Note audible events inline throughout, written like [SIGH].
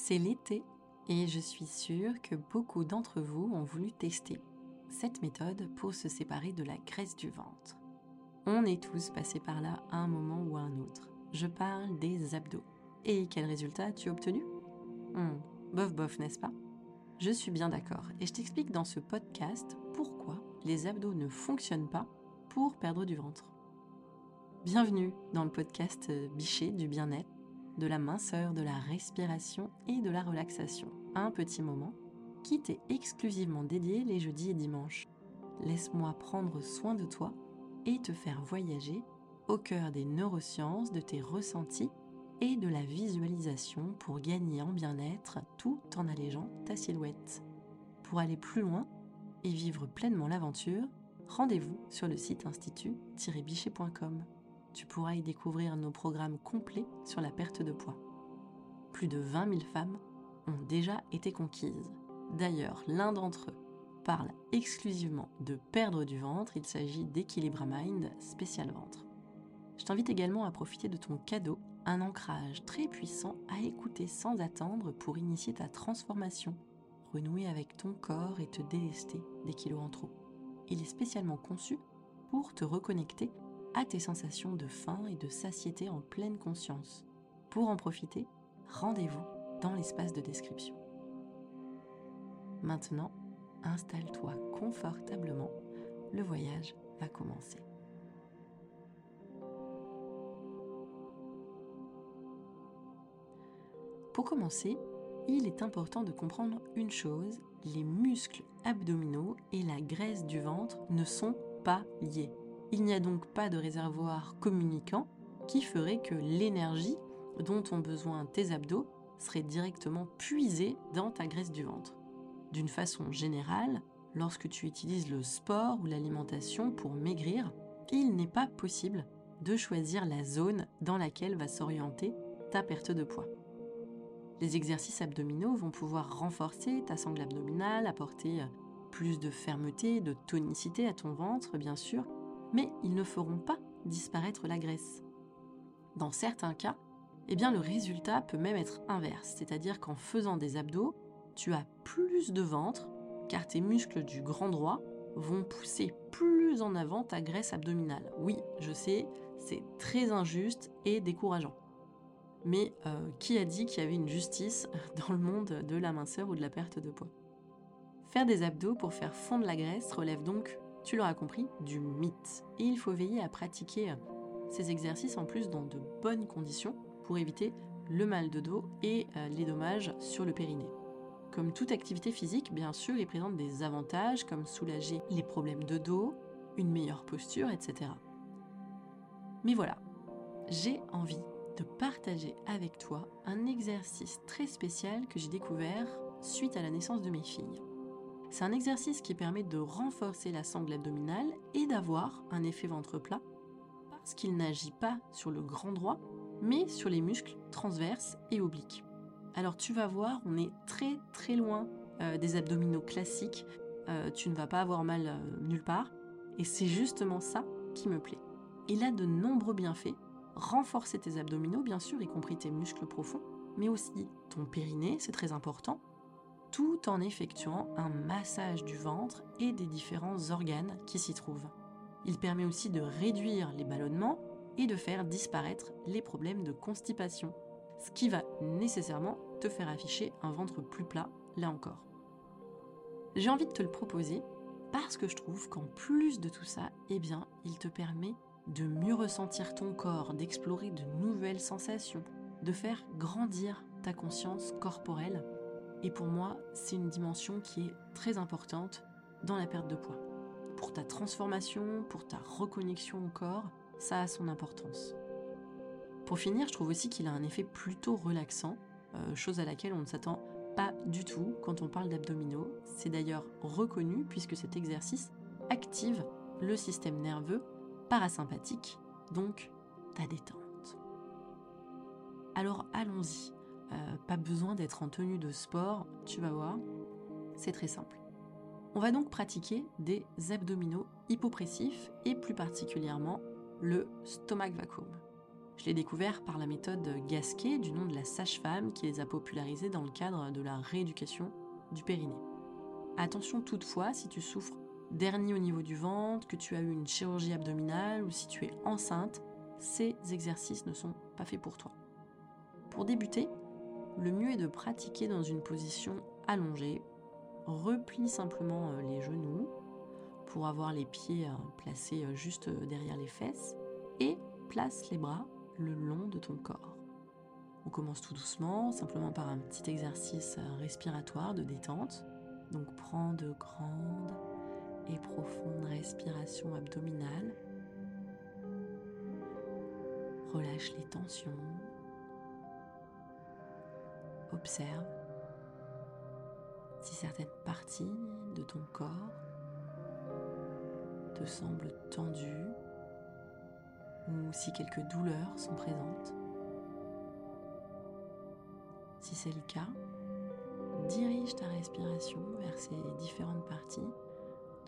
C'est l'été et je suis sûre que beaucoup d'entre vous ont voulu tester cette méthode pour se séparer de la graisse du ventre. On est tous passés par là à un moment ou à un autre. Je parle des abdos. Et quel résultat as-tu obtenu? Hmm, Bof bof, n'est-ce pas? Je suis bien d'accord et je t'explique dans ce podcast pourquoi les abdos ne fonctionnent pas pour perdre du ventre. Bienvenue dans le podcast Bichet du bien-être de la minceur, de la respiration et de la relaxation. Un petit moment qui t'est exclusivement dédié les jeudis et dimanches. Laisse-moi prendre soin de toi et te faire voyager au cœur des neurosciences, de tes ressentis et de la visualisation pour gagner en bien-être tout en allégeant ta silhouette. Pour aller plus loin et vivre pleinement l'aventure, rendez-vous sur le site institut-bichet.com tu pourras y découvrir nos programmes complets sur la perte de poids. Plus de 20 000 femmes ont déjà été conquises. D'ailleurs, l'un d'entre eux parle exclusivement de perdre du ventre, il s'agit d'Equilibra Mind spécial ventre. Je t'invite également à profiter de ton cadeau, un ancrage très puissant à écouter sans attendre pour initier ta transformation, renouer avec ton corps et te délester des kilos en trop. Il est spécialement conçu pour te reconnecter à tes sensations de faim et de satiété en pleine conscience. Pour en profiter, rendez-vous dans l'espace de description. Maintenant, installe-toi confortablement, le voyage va commencer. Pour commencer, il est important de comprendre une chose, les muscles abdominaux et la graisse du ventre ne sont pas liés. Il n'y a donc pas de réservoir communicant qui ferait que l'énergie dont ont besoin tes abdos serait directement puisée dans ta graisse du ventre. D'une façon générale, lorsque tu utilises le sport ou l'alimentation pour maigrir, il n'est pas possible de choisir la zone dans laquelle va s'orienter ta perte de poids. Les exercices abdominaux vont pouvoir renforcer ta sangle abdominale, apporter plus de fermeté, de tonicité à ton ventre, bien sûr, mais ils ne feront pas disparaître la graisse. Dans certains cas, eh bien le résultat peut même être inverse, c'est-à-dire qu'en faisant des abdos, tu as plus de ventre car tes muscles du grand droit vont pousser plus en avant ta graisse abdominale. Oui, je sais, c'est très injuste et décourageant. Mais euh, qui a dit qu'il y avait une justice [LAUGHS] dans le monde de la minceur ou de la perte de poids? Faire des abdos pour faire fondre la graisse relève donc tu l'auras compris, du mythe. Et il faut veiller à pratiquer ces exercices en plus dans de bonnes conditions pour éviter le mal de dos et euh, les dommages sur le périnée. Comme toute activité physique, bien sûr, il présente des avantages comme soulager les problèmes de dos, une meilleure posture, etc. Mais voilà, j'ai envie de partager avec toi un exercice très spécial que j'ai découvert suite à la naissance de mes filles. C'est un exercice qui permet de renforcer la sangle abdominale et d'avoir un effet ventre plat parce qu'il n'agit pas sur le grand droit mais sur les muscles transverses et obliques. Alors tu vas voir, on est très très loin euh, des abdominaux classiques, euh, tu ne vas pas avoir mal euh, nulle part et c'est justement ça qui me plaît. Il a de nombreux bienfaits, renforcer tes abdominaux bien sûr, y compris tes muscles profonds, mais aussi ton périnée, c'est très important, tout en effectuant un massage du ventre et des différents organes qui s'y trouvent. Il permet aussi de réduire les ballonnements et de faire disparaître les problèmes de constipation, ce qui va nécessairement te faire afficher un ventre plus plat, là encore. J'ai envie de te le proposer parce que je trouve qu'en plus de tout ça, eh bien, il te permet de mieux ressentir ton corps, d'explorer de nouvelles sensations, de faire grandir ta conscience corporelle et pour moi, c'est une dimension qui est très importante dans la perte de poids. Pour ta transformation, pour ta reconnexion au corps, ça a son importance. Pour finir, je trouve aussi qu'il a un effet plutôt relaxant, euh, chose à laquelle on ne s'attend pas du tout quand on parle d'abdominaux. C'est d'ailleurs reconnu puisque cet exercice active le système nerveux parasympathique, donc ta détente. Alors allons-y, euh, pas besoin d'être en tenue de sport, tu vas voir, c'est très simple. On va donc pratiquer des abdominaux hypopressifs et plus particulièrement le stomach vacuum. Je l'ai découvert par la méthode Gasquet, du nom de la sage-femme qui les a popularisés dans le cadre de la rééducation du périnée. Attention toutefois, si tu souffres d'hernie au niveau du ventre, que tu as eu une chirurgie abdominale ou si tu es enceinte, ces exercices ne sont pas faits pour toi. Pour débuter, le mieux est de pratiquer dans une position allongée. Replie simplement euh, les genoux pour avoir les pieds euh, placés euh, juste derrière les fesses et place les bras le long de ton corps. On commence tout doucement, simplement par un petit exercice respiratoire de détente. Donc prends de grandes et profondes respirations abdominales. Relâche les tensions. Observe si certaines parties de ton corps te semblent tendues ou si quelques douleurs sont présentes. Si c'est le cas, dirige ta respiration vers ces différentes parties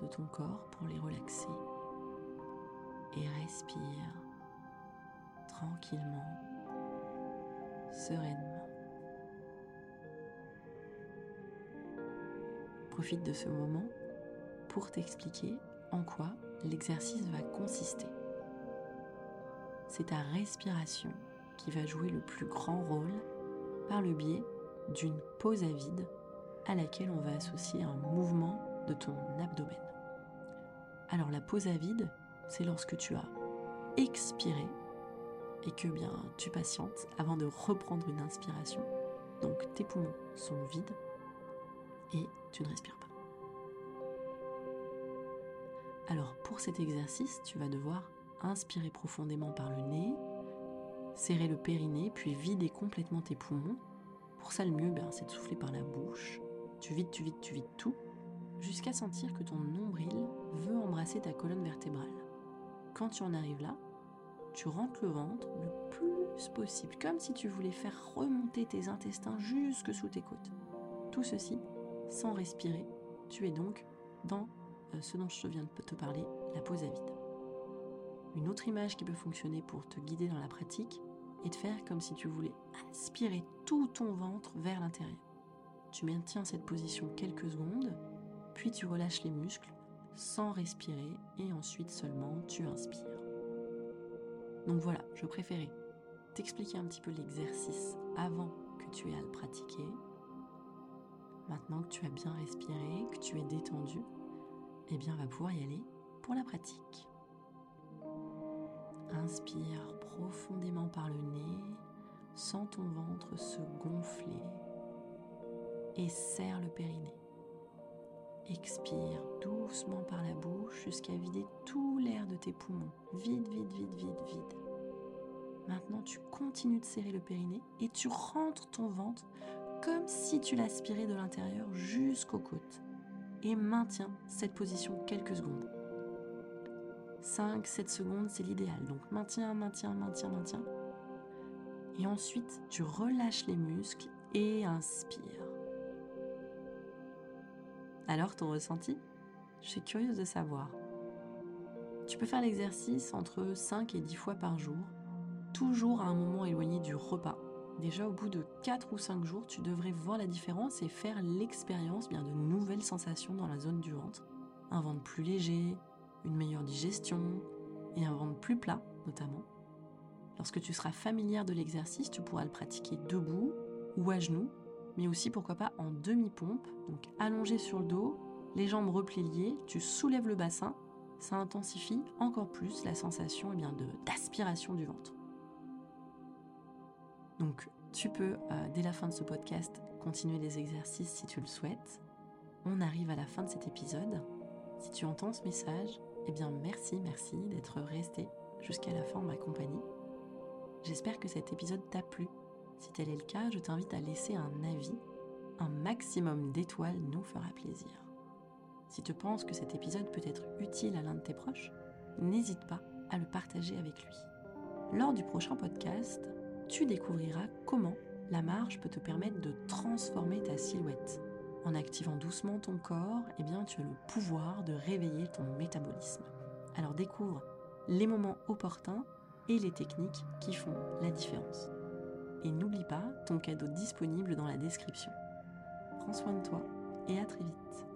de ton corps pour les relaxer et respire tranquillement, sereinement. Profite de ce moment pour t'expliquer en quoi l'exercice va consister. C'est ta respiration qui va jouer le plus grand rôle par le biais d'une pause à vide à laquelle on va associer un mouvement de ton abdomen. Alors la pause à vide, c'est lorsque tu as expiré et que bien tu patientes avant de reprendre une inspiration. Donc tes poumons sont vides et tu ne respires pas. Alors pour cet exercice, tu vas devoir inspirer profondément par le nez, serrer le périnée, puis vider complètement tes poumons. Pour ça, le mieux, ben, c'est de souffler par la bouche. Tu vides, tu vides, tu vides tout, jusqu'à sentir que ton nombril veut embrasser ta colonne vertébrale. Quand tu en arrives là, tu rentres le ventre le plus possible, comme si tu voulais faire remonter tes intestins jusque sous tes côtes. Tout ceci sans respirer. Tu es donc dans euh, ce dont je viens de te parler, la pause à vide. Une autre image qui peut fonctionner pour te guider dans la pratique est de faire comme si tu voulais aspirer tout ton ventre vers l'intérieur. Tu maintiens cette position quelques secondes, puis tu relâches les muscles sans respirer et ensuite seulement tu inspires. Donc voilà, je préférais t'expliquer un petit peu l'exercice avant que tu aies à le pratiquer. Maintenant que tu as bien respiré, que tu es détendu, eh bien, on va pouvoir y aller pour la pratique. Inspire profondément par le nez, sens ton ventre se gonfler et serre le périnée. Expire doucement par la bouche jusqu'à vider tout l'air de tes poumons. Vide, vide, vide, vide, vide. Maintenant, tu continues de serrer le périnée et tu rentres ton ventre comme si tu l'aspirais de l'intérieur jusqu'aux côtes et maintiens cette position quelques secondes. 5-7 secondes, c'est l'idéal. Donc maintiens, maintiens, maintiens, maintiens. Et ensuite, tu relâches les muscles et inspire. Alors, ton ressenti? Je suis curieuse de savoir. Tu peux faire l'exercice entre 5 et 10 fois par jour, toujours à un moment éloigné du repas Déjà au bout de 4 ou 5 jours, tu devrais voir la différence et faire l'expérience bien de nouvelles sensations dans la zone du ventre. Un ventre plus léger, une meilleure digestion et un ventre plus plat notamment. Lorsque tu seras familière de l'exercice, tu pourras le pratiquer debout ou à genoux, mais aussi pourquoi pas en demi-pompe, donc allongé sur le dos, les jambes repliées, tu soulèves le bassin, ça intensifie encore plus la sensation eh bien, d'aspiration du ventre. Donc tu peux, euh, dès la fin de ce podcast, continuer les exercices si tu le souhaites. On arrive à la fin de cet épisode. Si tu entends ce message, eh bien merci, merci d'être resté jusqu'à la fin de ma compagnie. J'espère que cet épisode t'a plu. Si tel est le cas, je t'invite à laisser un avis. Un maximum d'étoiles nous fera plaisir. Si tu penses que cet épisode peut être utile à l'un de tes proches, n'hésite pas à le partager avec lui. Lors du prochain podcast, tu découvriras comment la marche peut te permettre de transformer ta silhouette. En activant doucement ton corps, eh bien, tu as le pouvoir de réveiller ton métabolisme. Alors découvre les moments opportuns et les techniques qui font la différence. Et n'oublie pas ton cadeau disponible dans la description. Prends soin de toi et à très vite.